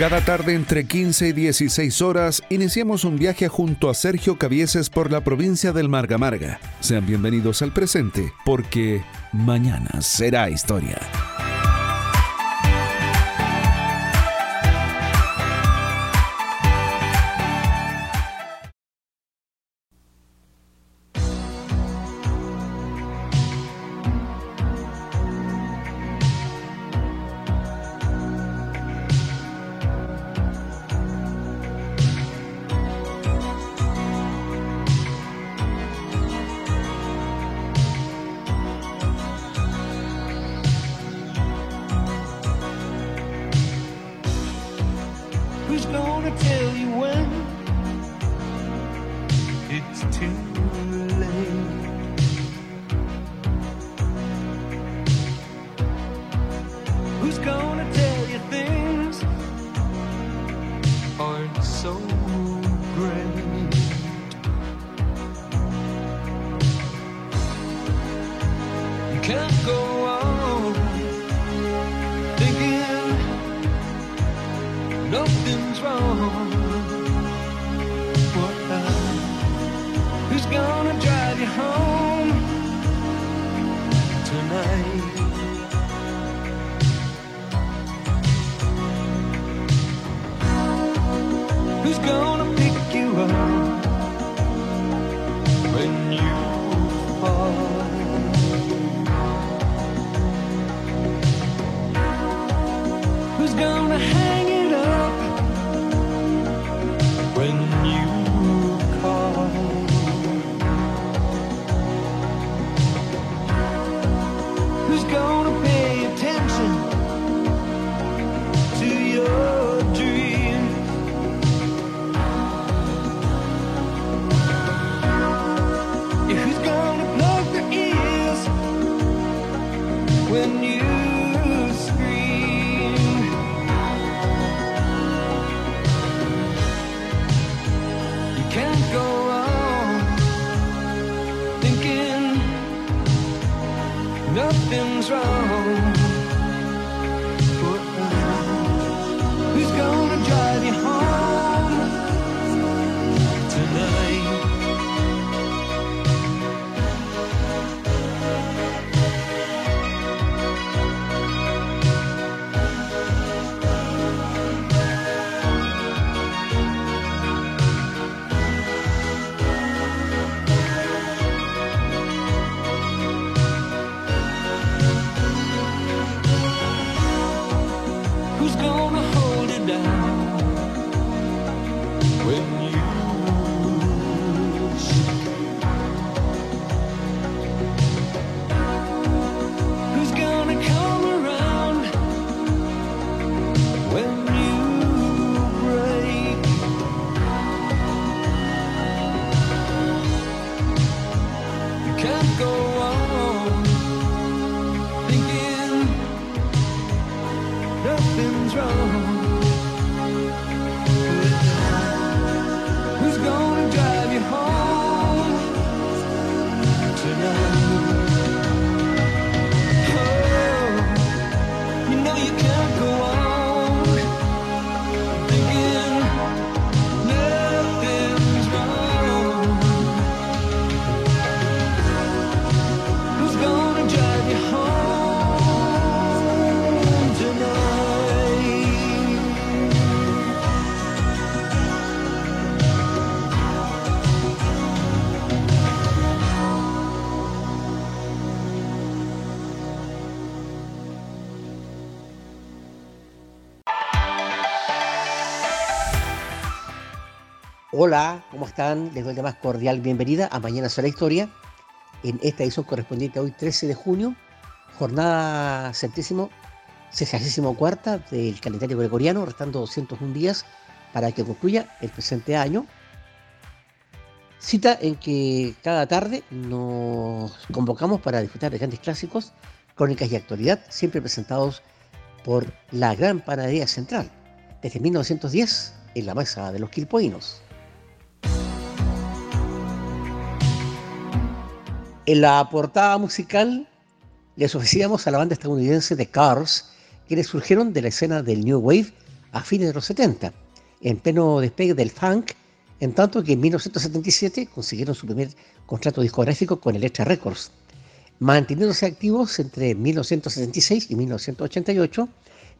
Cada tarde entre 15 y 16 horas iniciamos un viaje junto a Sergio Cavieses por la provincia del Marga Marga. Sean bienvenidos al presente, porque mañana será historia. Hola, ¿cómo están? Les doy la más cordial bienvenida a Mañana será Historia, en esta edición correspondiente a hoy 13 de junio, jornada centésimo, sexagésimo cuarta del calendario gregoriano, restando 201 días para que concluya el presente año. Cita en que cada tarde nos convocamos para disfrutar de grandes clásicos, crónicas y actualidad, siempre presentados por la Gran Panadería Central, desde 1910 en la mesa de los quilpoinos. En la portada musical les ofrecíamos a la banda estadounidense The Cars, quienes surgieron de la escena del New Wave a fines de los 70, en pleno despegue del funk, en tanto que en 1977 consiguieron su primer contrato discográfico con Elektra Records, manteniéndose activos entre 1976 y 1988,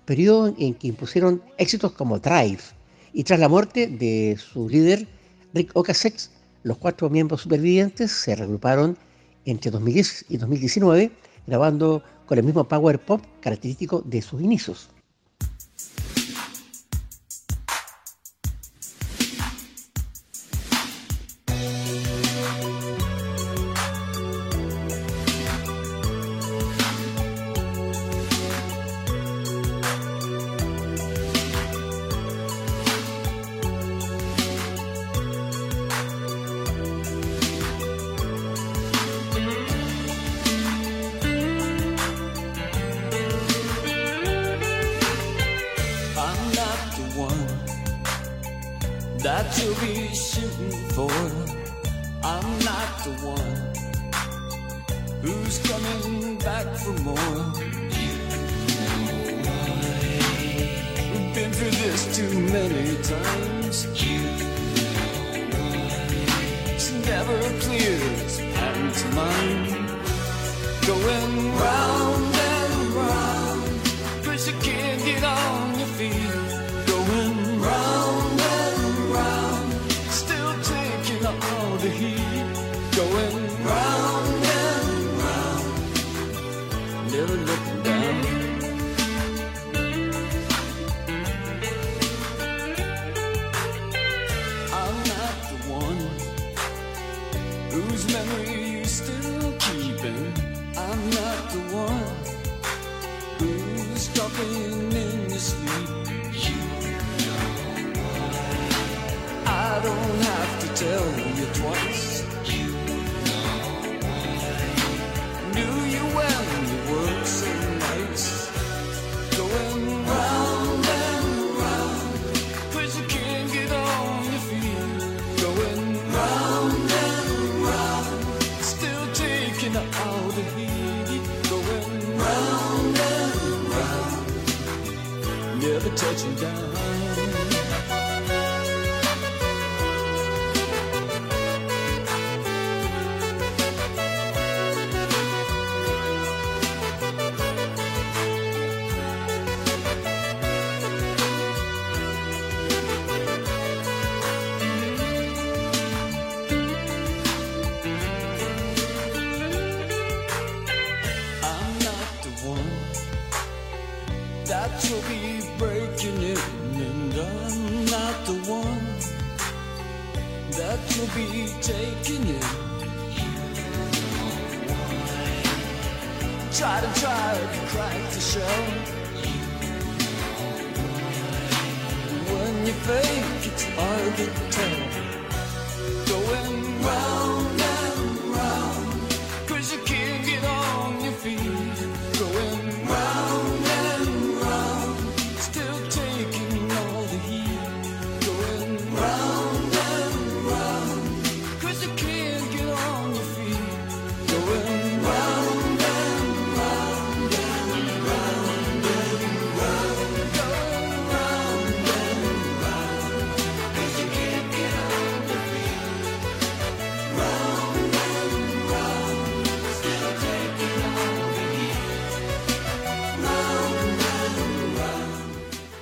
periodo en que impusieron éxitos como Drive, y tras la muerte de su líder Rick Ocasek, los cuatro miembros supervivientes se regruparon entre 2010 y 2019, grabando con el mismo power pop característico de sus inicios. that you'll be shooting for. I'm not the one who's coming back for more. You know why. We've been through this too many times. You know why. It's never clears pantomime. Going round. that you'll be taking in. Tried and tried, cracked the shell. When you fake, it's hard to tell.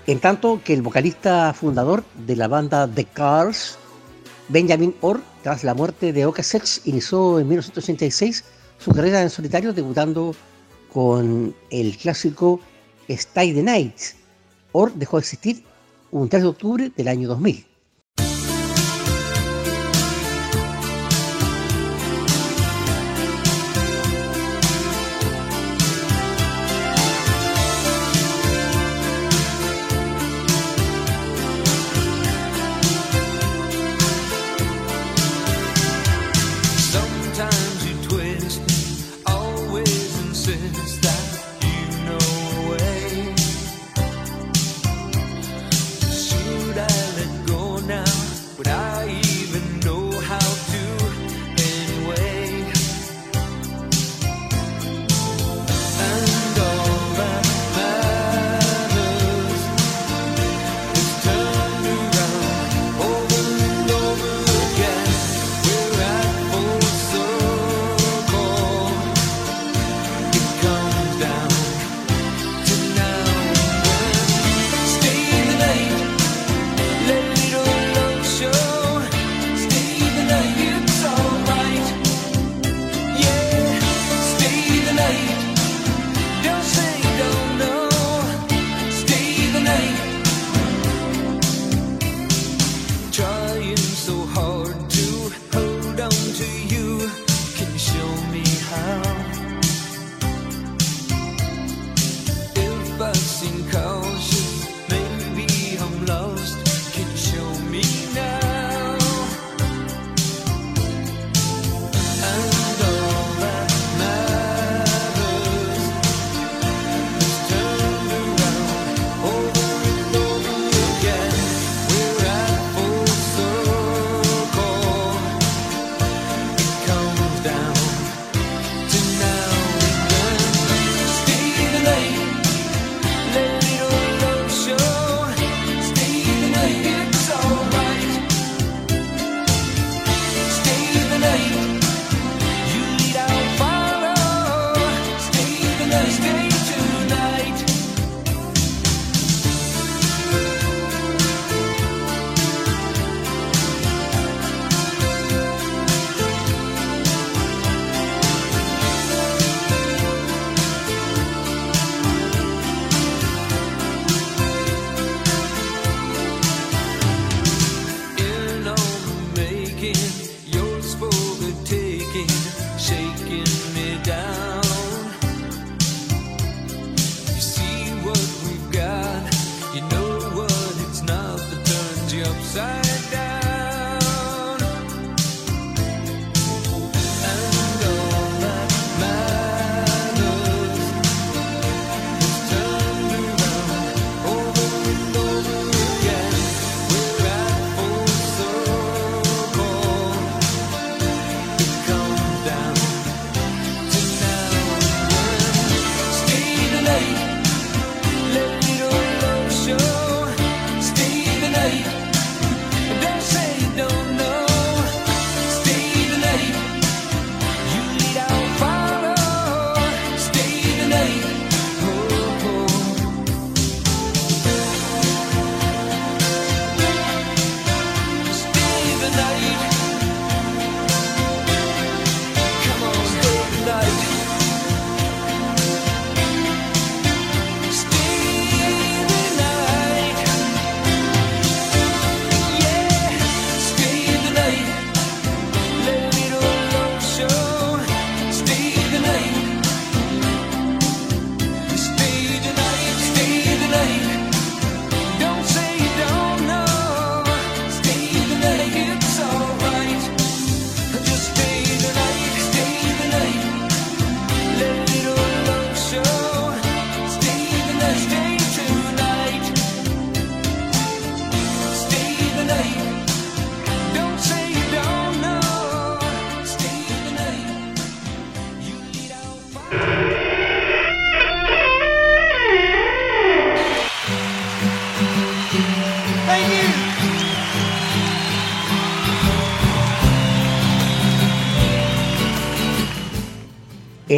En tanto que el vocalista fundador de la banda The Cars, Benjamin Orr, tras la muerte de Oka Sex, inició en 1986 su carrera en solitario, debutando con el clásico Stay the Night. Orr dejó de existir un 3 de octubre del año 2000.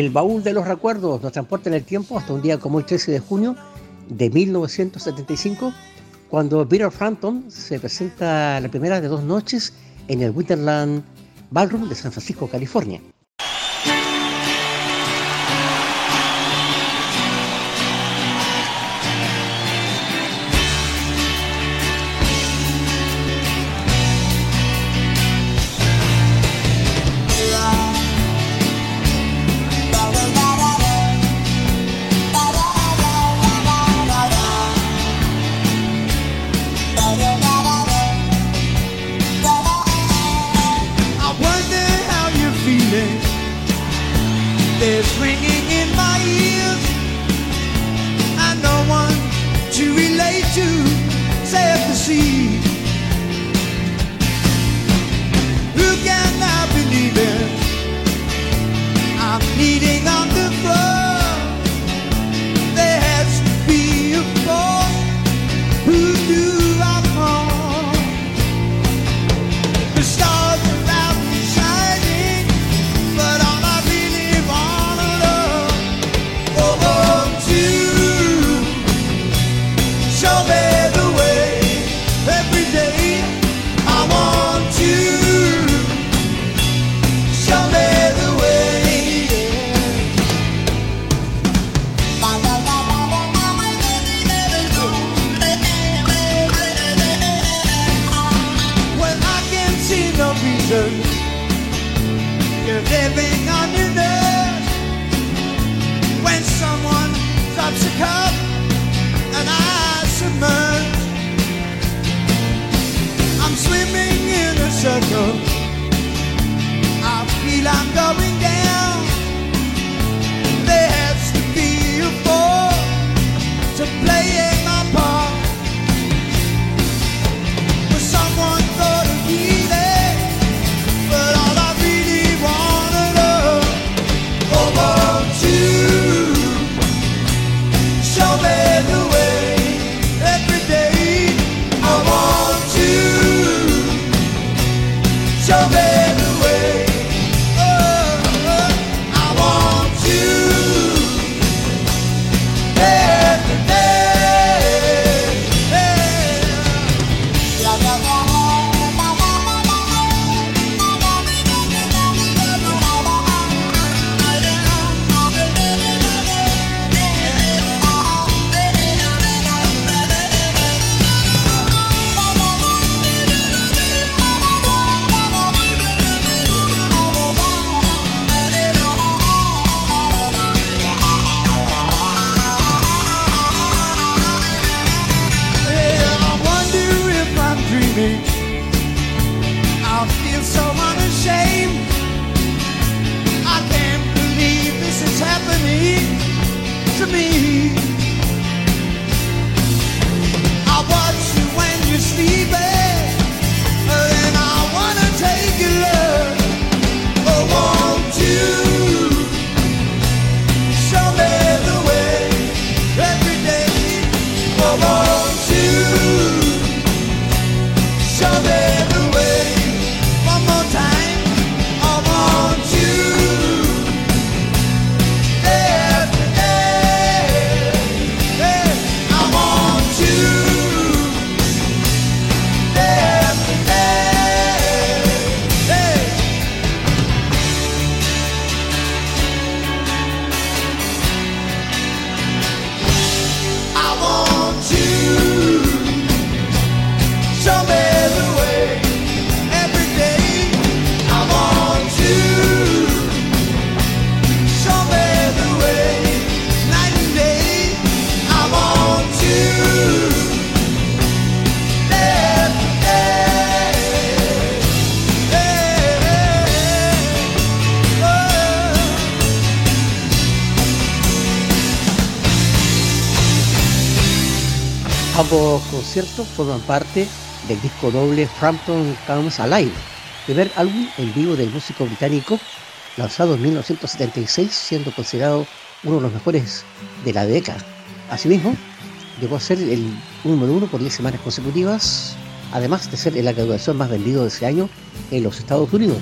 El baúl de los recuerdos nos transporta en el tiempo hasta un día como el 13 de junio de 1975, cuando Peter Frampton se presenta la primera de dos noches en el Winterland Ballroom de San Francisco, California. Conciertos forman parte del disco doble Frampton Comes Alive, primer álbum en vivo del músico británico, lanzado en 1976, siendo considerado uno de los mejores de la década. Asimismo, llegó a ser el número uno por 10 semanas consecutivas, además de ser el graduación más vendido de ese año en los Estados Unidos.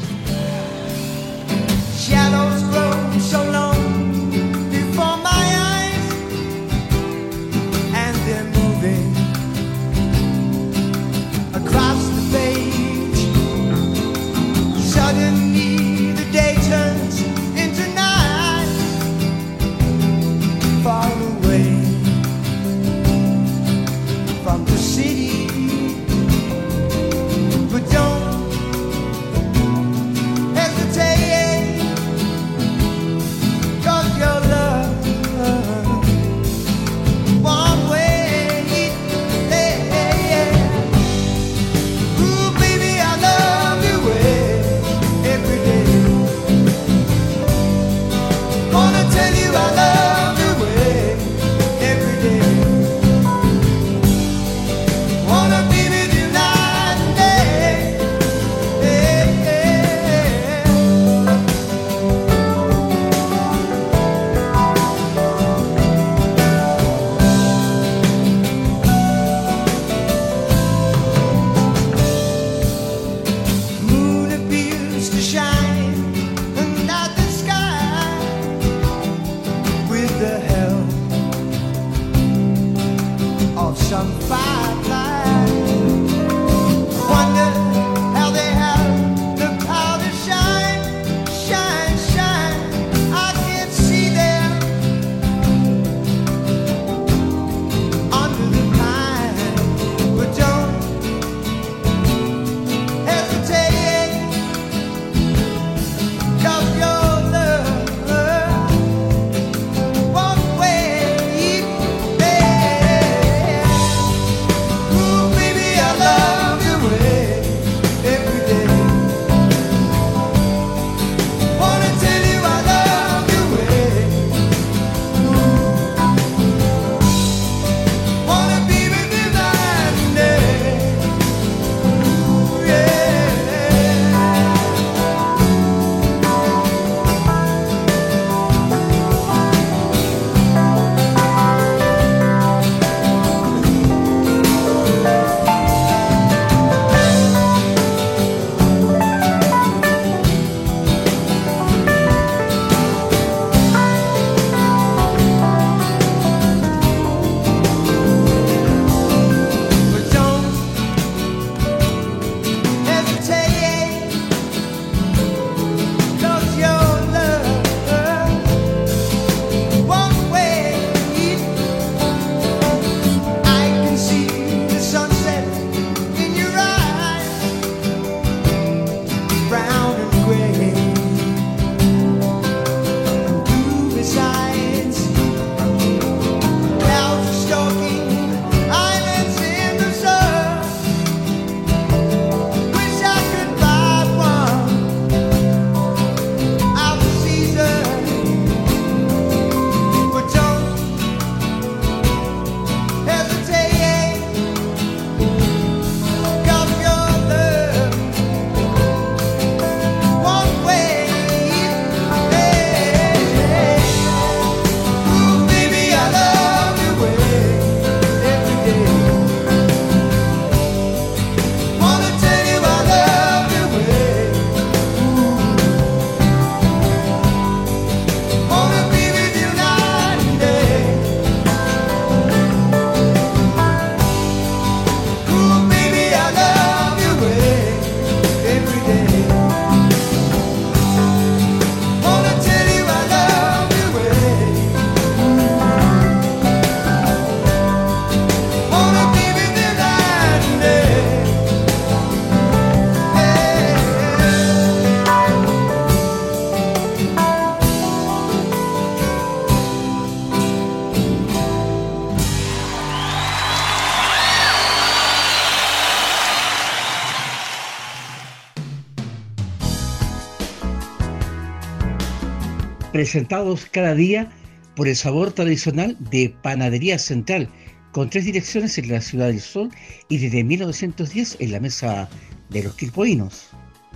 Presentados cada día por el sabor tradicional de Panadería Central, con tres direcciones en la Ciudad del Sol y desde 1910 en la Mesa de los Quilpoinos.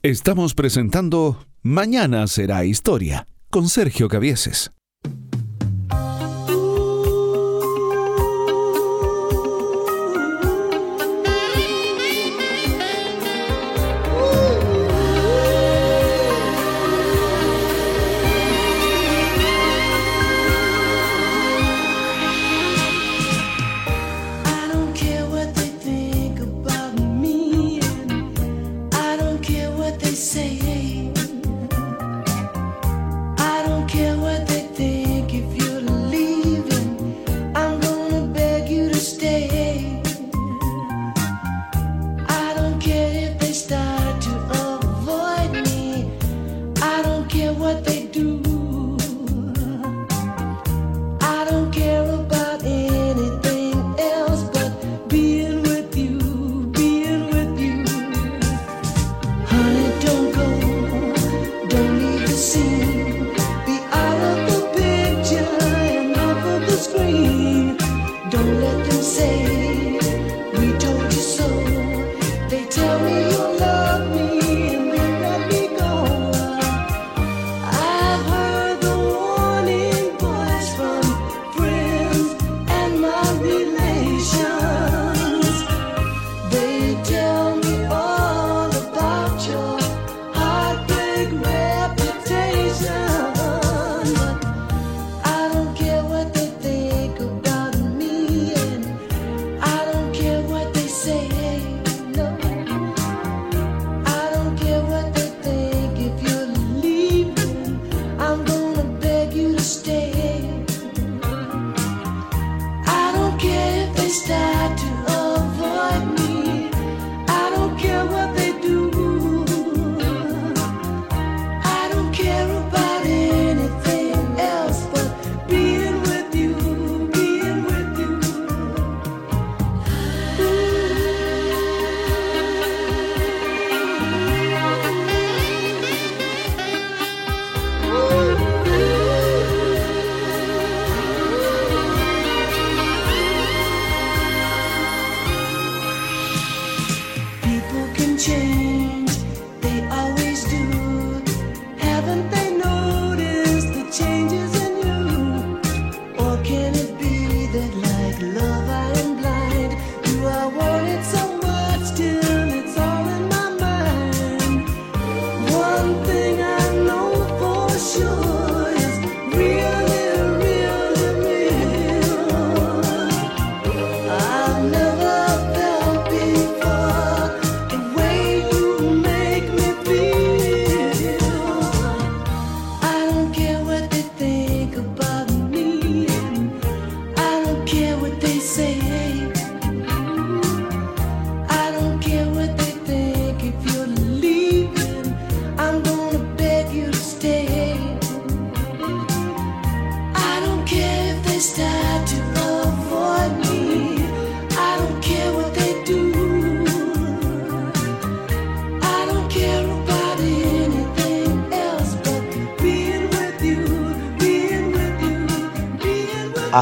Estamos presentando Mañana será historia con Sergio Cavieses.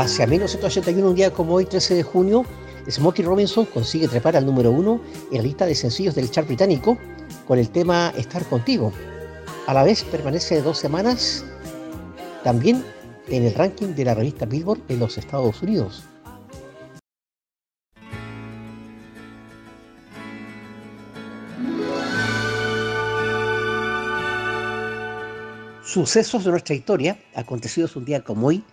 Hacia 1981, un día como hoy, 13 de junio, Smokey Robinson consigue trepar al número uno en la lista de sencillos del chart británico con el tema Estar contigo. A la vez permanece dos semanas también en el ranking de la revista Billboard en los Estados Unidos. Sucesos de nuestra historia, acontecidos un día como hoy,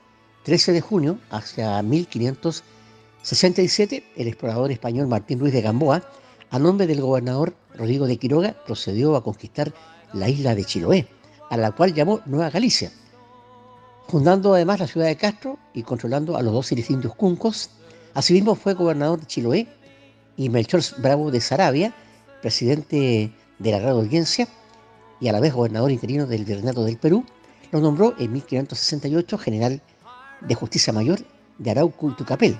13 de junio, hacia 1567, el explorador español Martín Ruiz de Gamboa, a nombre del gobernador Rodrigo de Quiroga, procedió a conquistar la isla de Chiloé, a la cual llamó Nueva Galicia, fundando además la ciudad de Castro y controlando a los dos indios cuncos. Asimismo fue gobernador de Chiloé y Melchor Bravo de Sarabia, presidente de la Gran Audiencia, y a la vez gobernador interino del Virreinato del Perú, lo nombró en 1568 general de justicia mayor de Arauco y Tucapel.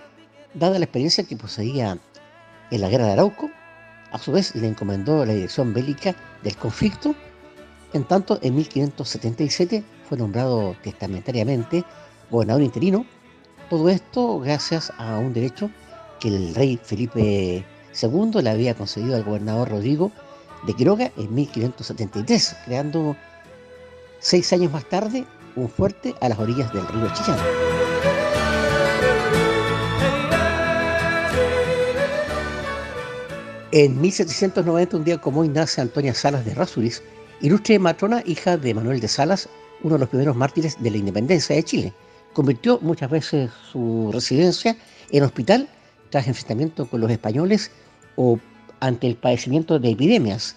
Dada la experiencia que poseía en la guerra de Arauco, a su vez le encomendó la dirección bélica del conflicto. En tanto, en 1577 fue nombrado testamentariamente gobernador interino. Todo esto gracias a un derecho que el rey Felipe II le había concedido al gobernador Rodrigo de Quiroga en 1573, creando seis años más tarde un fuerte a las orillas del río Chillán. En 1790, un día como hoy, nace Antonia Salas de Rasuris, ilustre matrona, hija de Manuel de Salas, uno de los primeros mártires de la independencia de Chile. Convirtió muchas veces su residencia en hospital tras enfrentamiento con los españoles o ante el padecimiento de epidemias.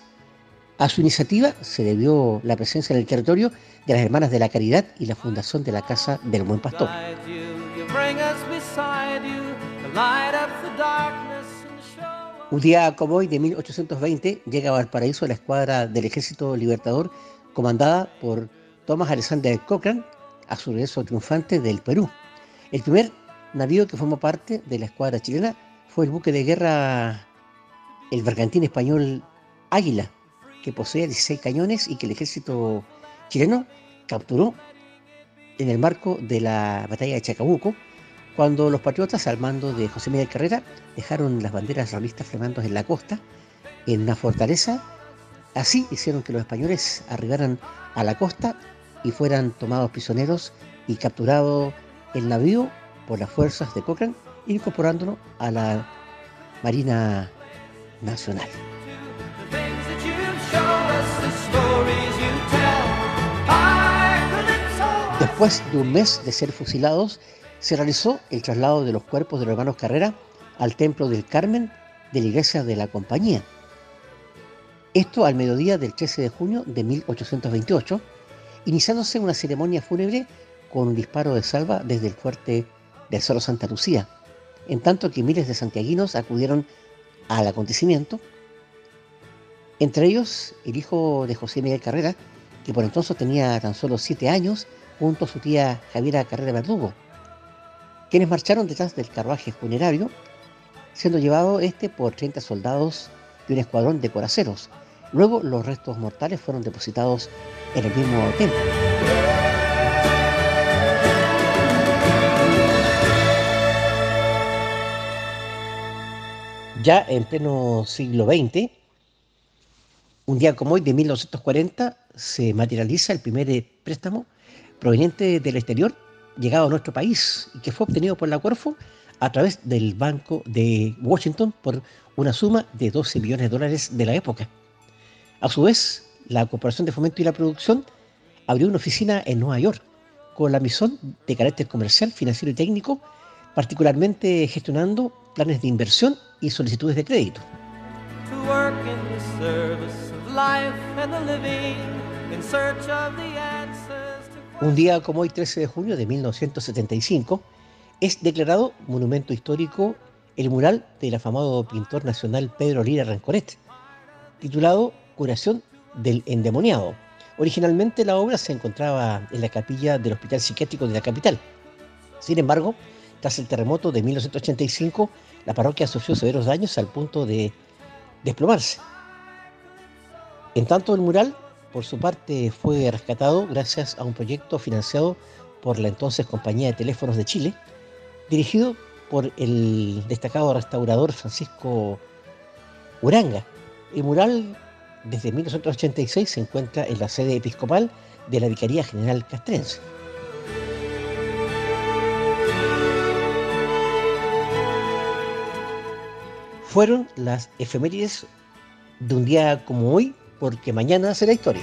A su iniciativa se debió la presencia en el territorio de las Hermanas de la Caridad y la fundación de la Casa del Buen Pastor. Un día como hoy, de 1820, llega a Valparaíso la escuadra del Ejército Libertador comandada por Thomas Alexander Cochrane a su regreso triunfante del Perú. El primer navío que formó parte de la escuadra chilena fue el buque de guerra el bergantín español Águila, que posee 16 cañones y que el ejército chileno capturó en el marco de la batalla de Chacabuco, cuando los patriotas al mando de José Miguel Carrera dejaron las banderas realistas flamando en la costa, en una fortaleza. Así hicieron que los españoles arribaran a la costa y fueran tomados prisioneros y capturado el navío por las fuerzas de Cochrane, incorporándolo a la Marina Nacional. Después de un mes de ser fusilados, se realizó el traslado de los cuerpos de los hermanos Carrera al Templo del Carmen de la Iglesia de la Compañía. Esto al mediodía del 13 de junio de 1828, iniciándose una ceremonia fúnebre con un disparo de salva desde el fuerte del Cerro Santa Lucía, en tanto que miles de santiaguinos acudieron al acontecimiento, entre ellos el hijo de José Miguel Carrera, que por entonces tenía tan solo siete años, junto a su tía Javiera Carrera Verdugo, quienes marcharon detrás del carruaje funerario, siendo llevado este por 30 soldados de un escuadrón de coraceros. Luego los restos mortales fueron depositados en el mismo templo. Ya en pleno siglo XX, un día como hoy de 1940, se materializa el primer préstamo proveniente del exterior llegado a nuestro país y que fue obtenido por la Cuerfo a través del Banco de Washington por una suma de 12 millones de dólares de la época. A su vez, la Corporación de Fomento y la Producción abrió una oficina en Nueva York con la misión de carácter comercial, financiero y técnico, particularmente gestionando planes de inversión y solicitudes de crédito. Un día como hoy, 13 de junio de 1975, es declarado monumento histórico el mural del afamado pintor nacional Pedro Lira Rencoret, titulado Curación del Endemoniado. Originalmente la obra se encontraba en la capilla del Hospital Psiquiátrico de la capital. Sin embargo, tras el terremoto de 1985, la parroquia sufrió severos daños al punto de desplomarse. En tanto, el mural, por su parte, fue rescatado gracias a un proyecto financiado por la entonces Compañía de Teléfonos de Chile, dirigido por el destacado restaurador Francisco Uranga. El mural desde 1986 se encuentra en la sede episcopal de la Vicaría General Castrense. Fueron las efemérides de un día como hoy, porque mañana será historia.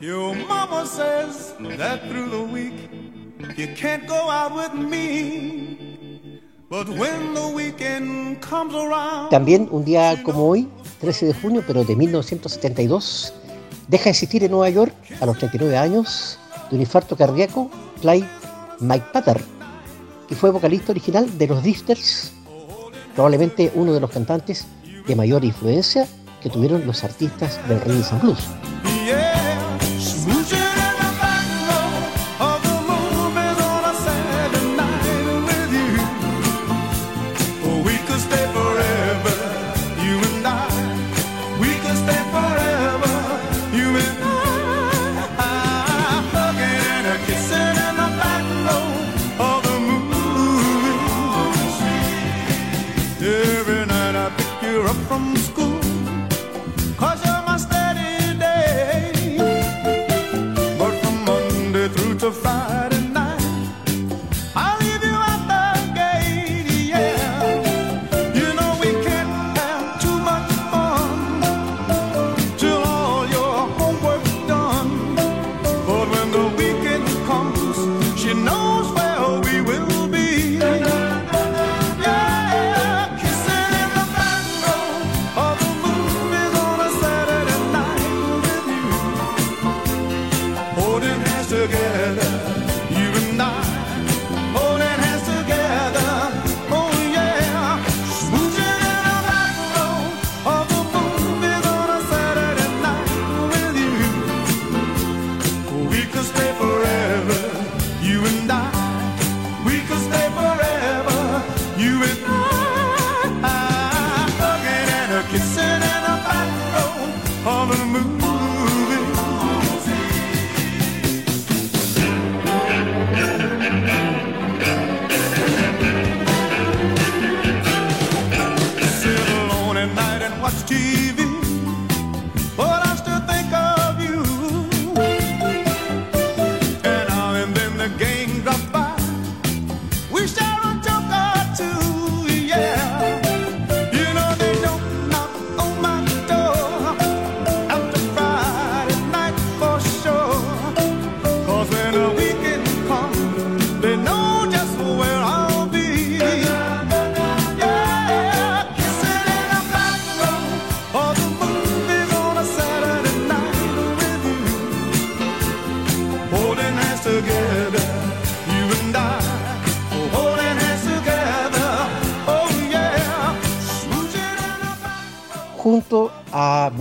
Your mama says that through the week you can't go out with me. But when the weekend comes around, También un día como hoy, 13 de junio, pero de 1972, deja de existir en Nueva York a los 39 años de un infarto cardíaco Clyde Mike Patter, que fue vocalista original de los Drifters, probablemente uno de los cantantes de mayor influencia que tuvieron los artistas del rhythm and blues.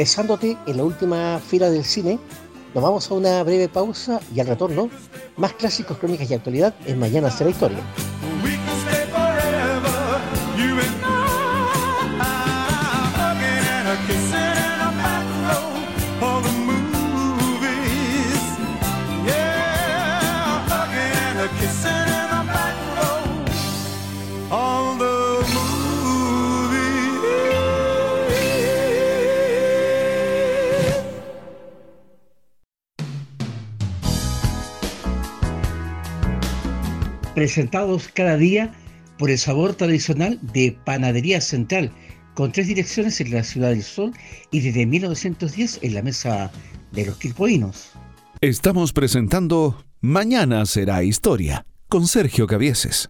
Besándote en la última fila del cine. Nos vamos a una breve pausa y al retorno, más clásicos, crónicas y actualidad en Mañana será historia. Presentados cada día por el sabor tradicional de Panadería Central, con tres direcciones en la Ciudad del Sol y desde 1910 en la Mesa de los Quilpoinos. Estamos presentando Mañana será historia con Sergio Cavieses.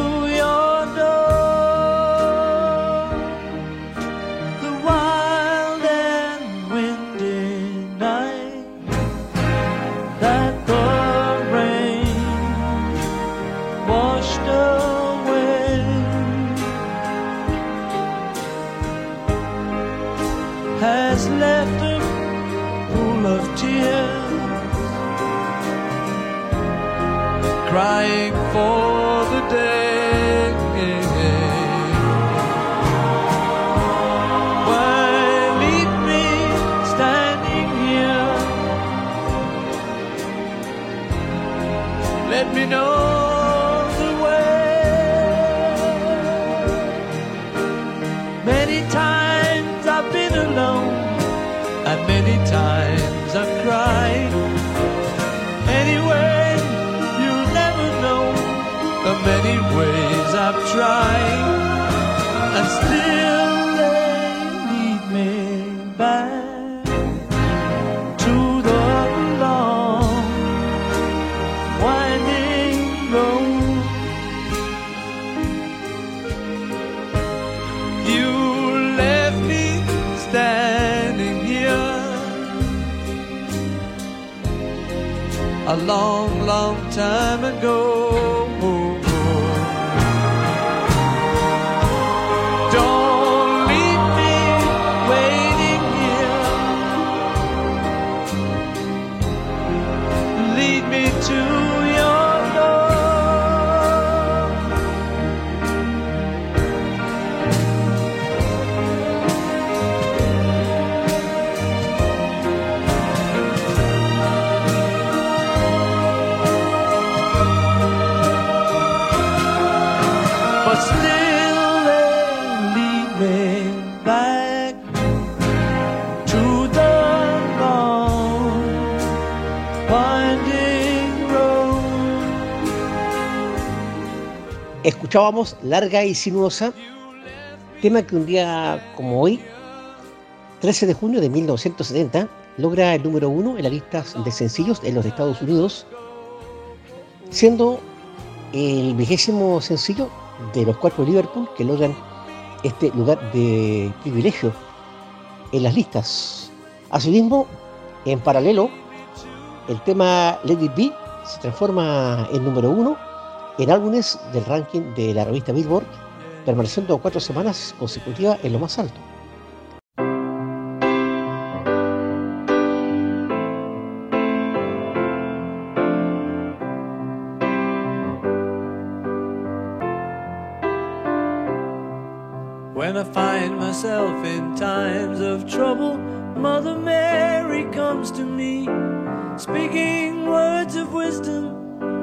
Escuchábamos Larga y Sinuosa, tema que un día como hoy, 13 de junio de 1970, logra el número uno en las listas de sencillos en los Estados Unidos, siendo el vigésimo sencillo de los cuatro de Liverpool que logran este lugar de privilegio en las listas. Asimismo, en paralelo, el tema It Be se transforma en número uno en álbumes del ranking de la revista Billboard, permaneciendo cuatro semanas consecutivas en lo más alto. When I find myself in times of trouble, Mother Mary comes to me, speaking words of wisdom,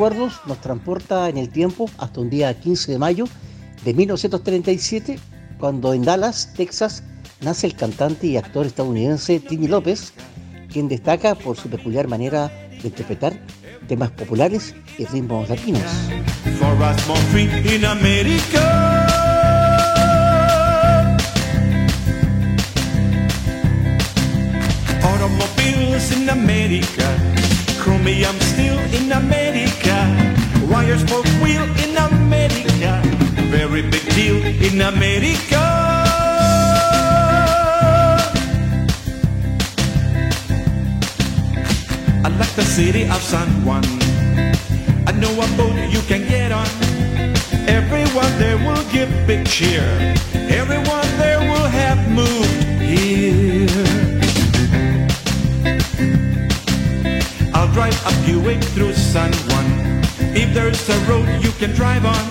Nos transporta en el tiempo hasta un día 15 de mayo de 1937, cuando en Dallas, Texas, nace el cantante y actor estadounidense Tini López, quien destaca por su peculiar manera de interpretar temas populares y ritmos latinos. In America. In America. Chromium steel in America. Wire spoke wheel in America. Very big deal in America. I like the city of San Juan. I know a boat you can get on. Everyone there will give big cheer. Everyone there I'll drive up Buick through San Juan. If there's a road you can drive on,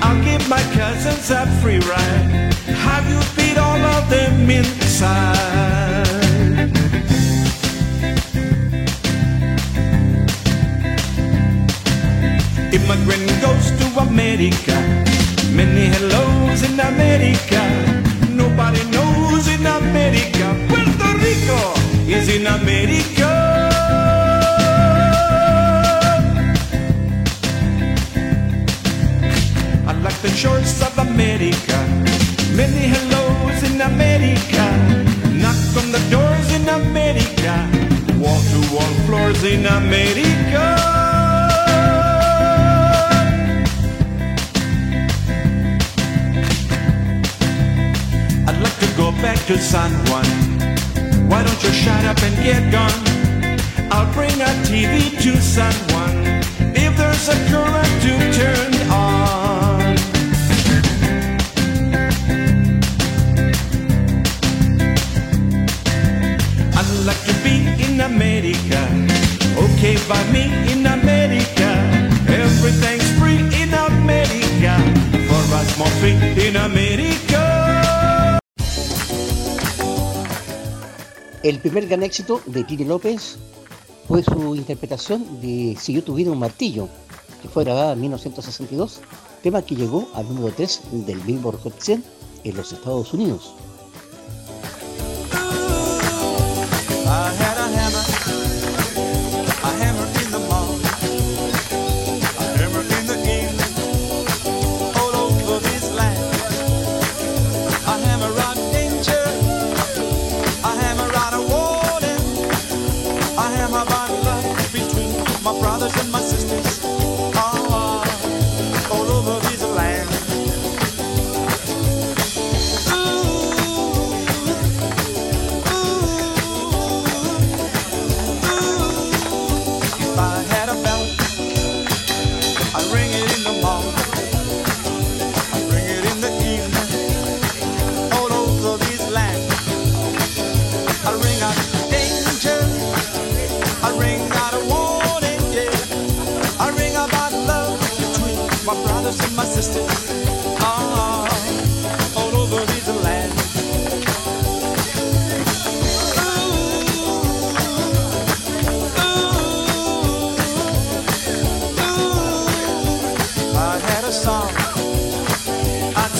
I'll give my cousins a free ride. Have you beat all of them inside? Immigrant goes to America. Many hellos in America. Nobody knows in America. Puerto Rico is in America. Shores of America. Many hellos in America. Knock on the doors in America. Wall to wall floors in America. I'd like to go back to San Juan. Why don't you shut up and get gone? I'll bring a TV to San Juan if there's a current to turn okay by me in America. Everything's free in America, for us more free in America. El primer gran éxito de Tini López fue su interpretación de Si yo tuviera un martillo, que fue grabada en 1962, tema que llegó al número 3 del Billboard Hot 100 en los Estados Unidos. I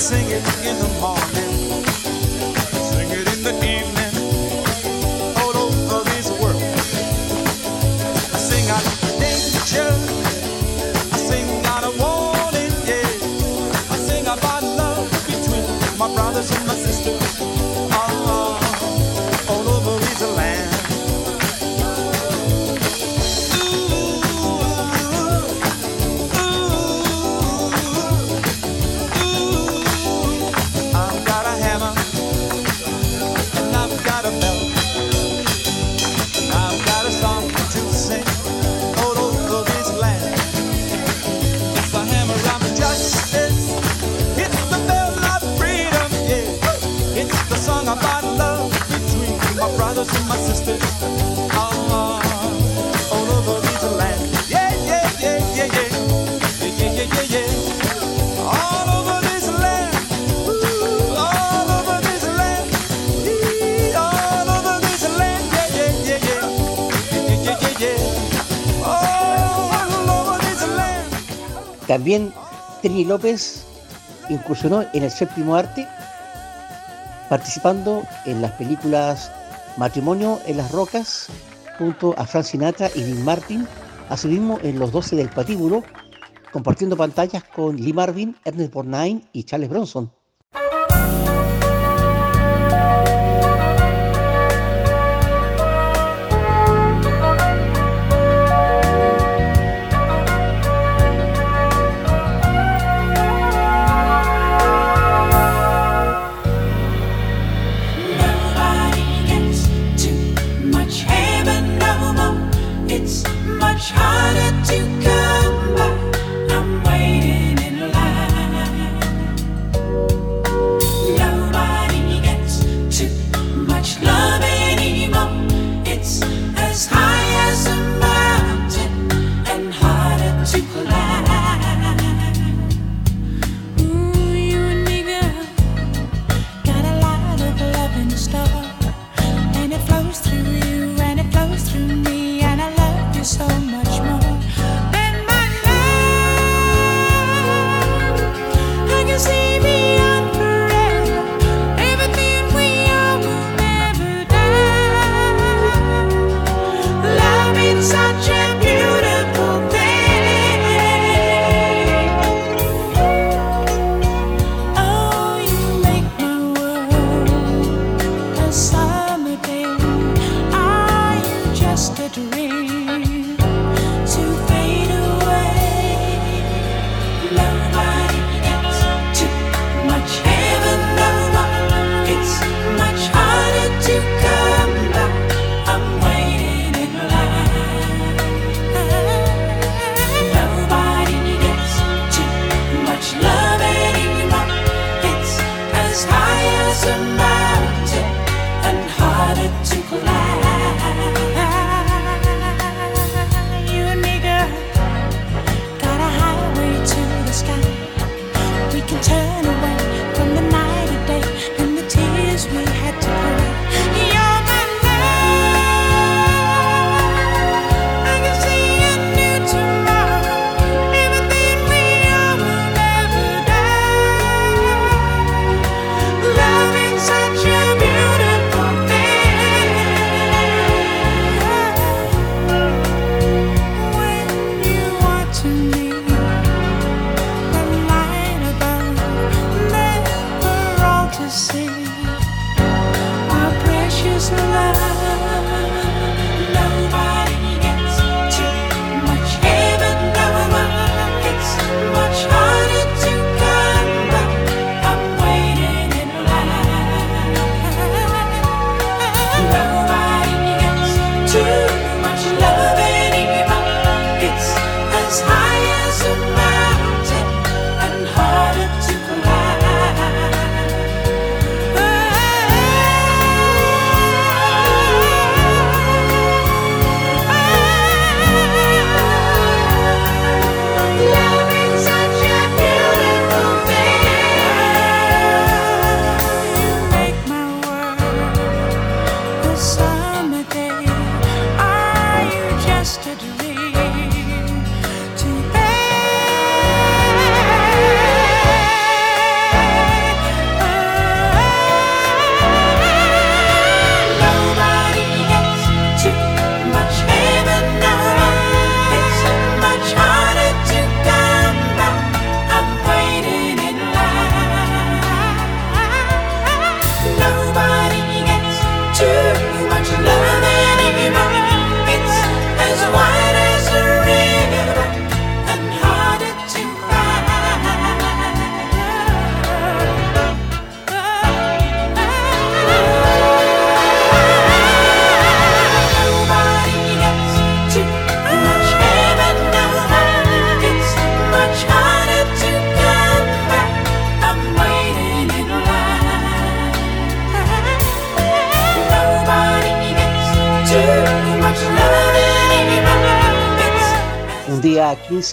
sing it in the morning, También Trini López incursionó en el séptimo arte, participando en las películas Matrimonio en las Rocas, junto a Frank Sinatra y Dean Martin, asimismo en Los 12 del Patíbulo, compartiendo pantallas con Lee Marvin, Ernest Borgnine y Charles Bronson.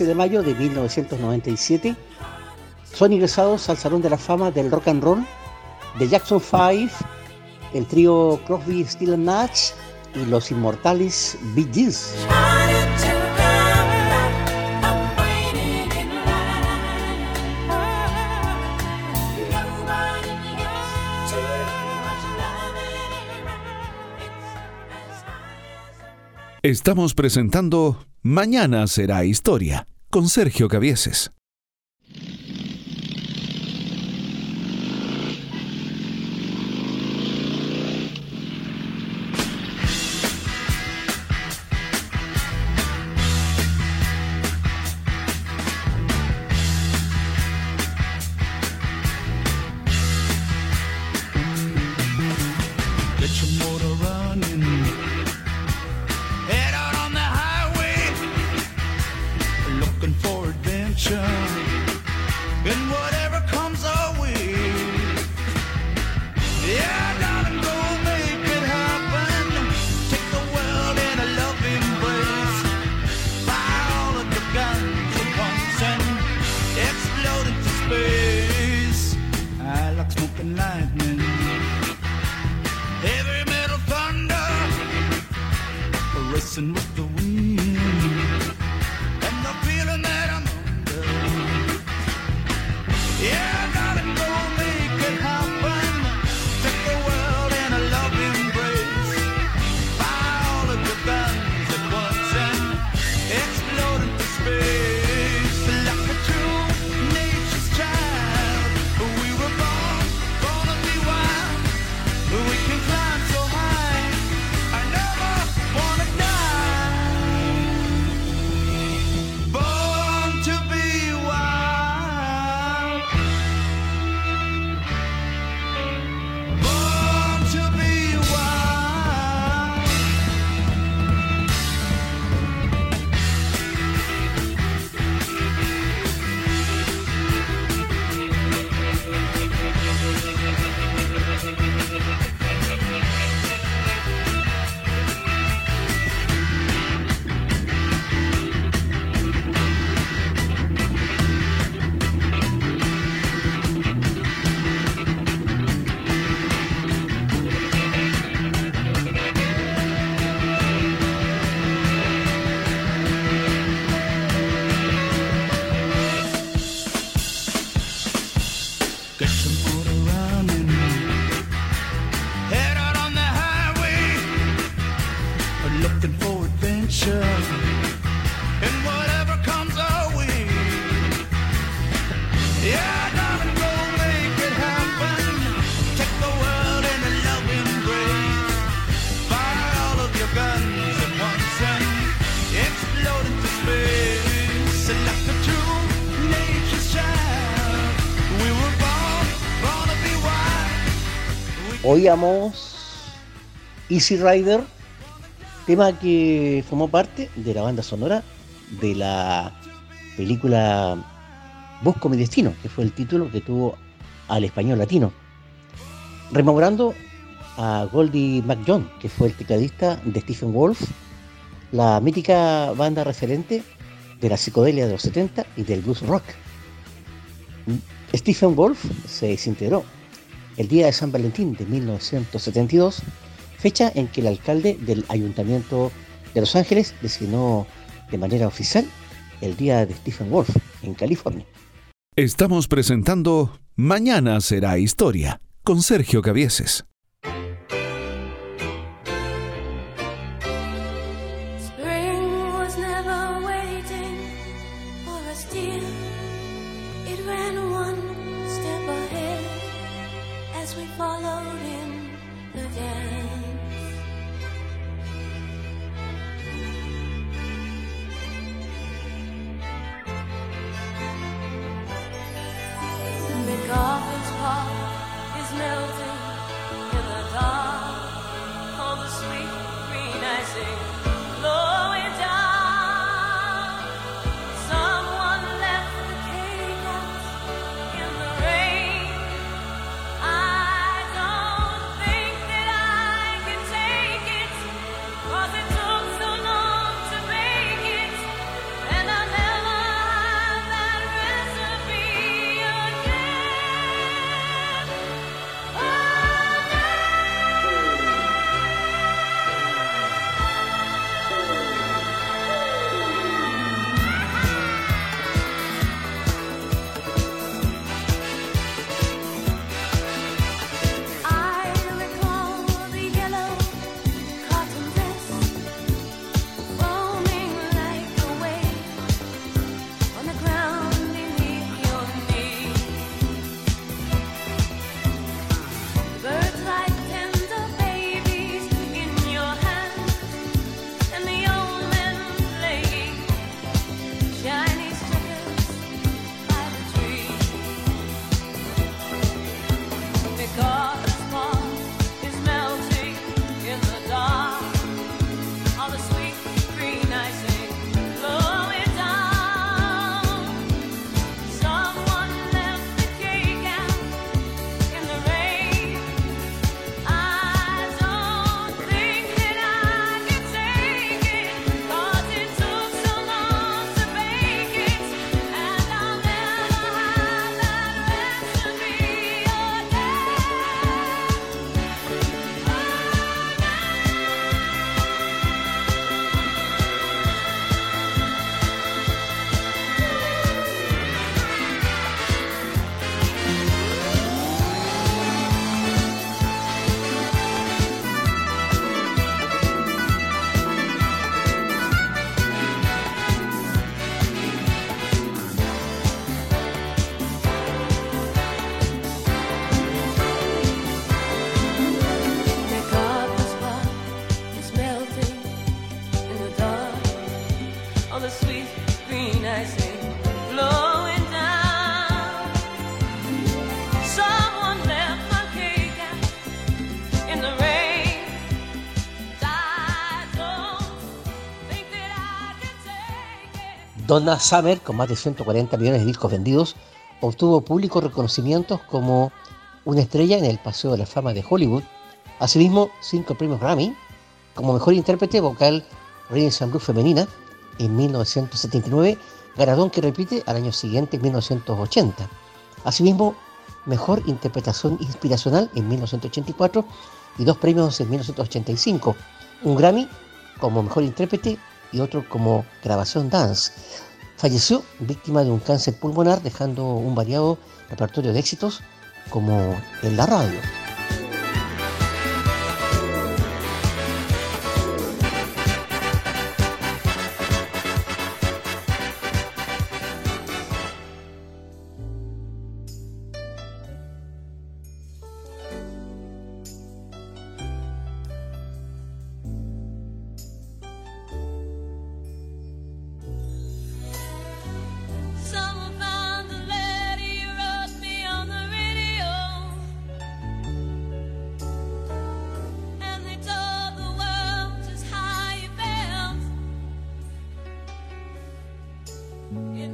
de mayo de 1997, son ingresados al Salón de la Fama del Rock and Roll de Jackson 5, el trío Crosby, Steel Nash y los inmortales Bee Gees. Estamos presentando Mañana será historia con Sergio Cavieses. oíamos Easy Rider, tema que formó parte de la banda sonora de la película Busco mi destino, que fue el título que tuvo al español latino, rememorando a Goldie McJohn, que fue el tecladista de Stephen Wolf, la mítica banda referente de la psicodelia de los 70 y del blues rock. Mm, Stephen Wolf se desintegró el día de San Valentín de 1972, fecha en que el alcalde del Ayuntamiento de Los Ángeles designó de manera oficial el día de Stephen Wolf en California. Estamos presentando Mañana será historia con Sergio Cabieses. we followed in the. Donna Summer, con más de 140 millones de discos vendidos, obtuvo públicos reconocimientos como una estrella en el Paseo de la Fama de Hollywood, asimismo cinco premios Grammy, como mejor intérprete vocal Rhythm and Blues femenina en 1979, galardón que repite al año siguiente en 1980. Asimismo, mejor interpretación inspiracional en 1984 y dos premios en 1985, un Grammy como mejor intérprete y otro como grabación dance. Falleció víctima de un cáncer pulmonar, dejando un variado repertorio de éxitos como en la radio.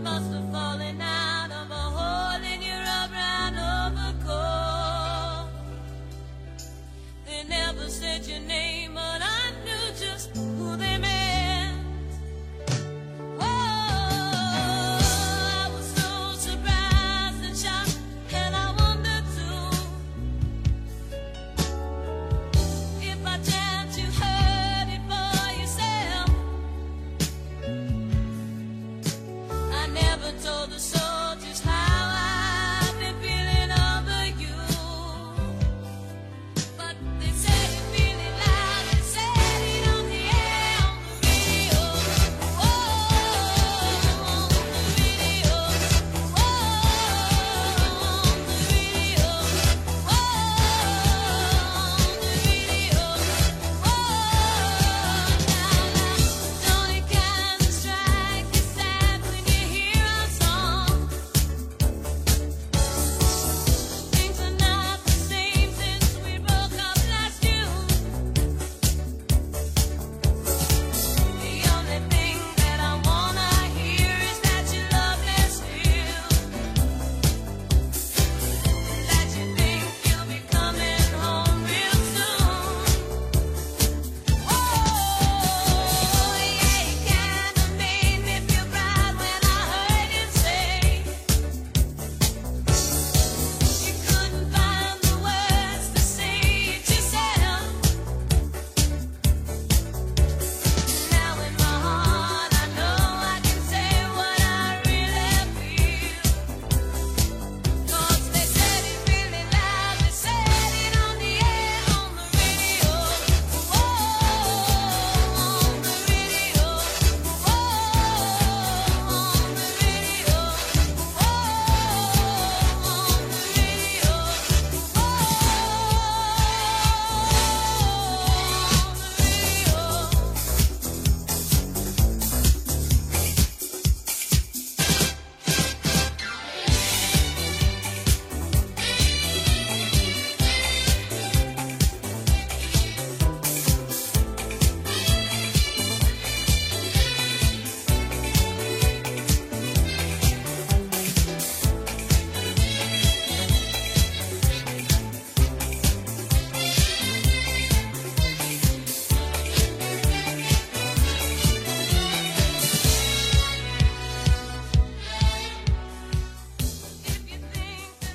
Must have fallen out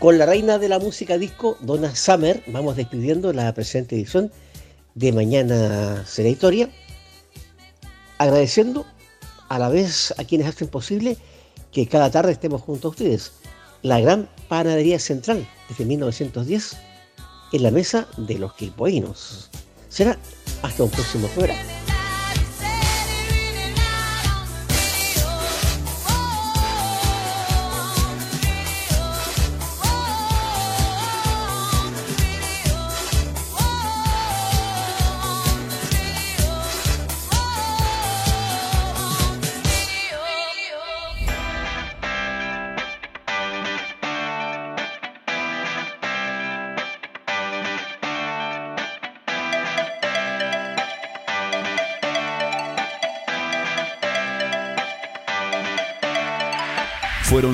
Con la reina de la música disco, Donna Summer, vamos despidiendo la presente edición de Mañana será historia, agradeciendo a la vez a quienes hacen posible que cada tarde estemos junto a ustedes. La gran panadería central desde 1910 en la mesa de los quilpoínos. Será hasta un próximo programa.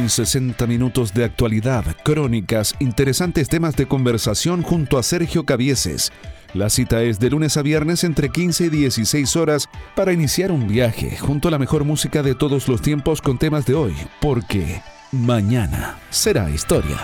Fueron 60 minutos de actualidad, crónicas, interesantes temas de conversación junto a Sergio Cavieses. La cita es de lunes a viernes entre 15 y 16 horas para iniciar un viaje junto a la mejor música de todos los tiempos con temas de hoy, porque mañana será historia.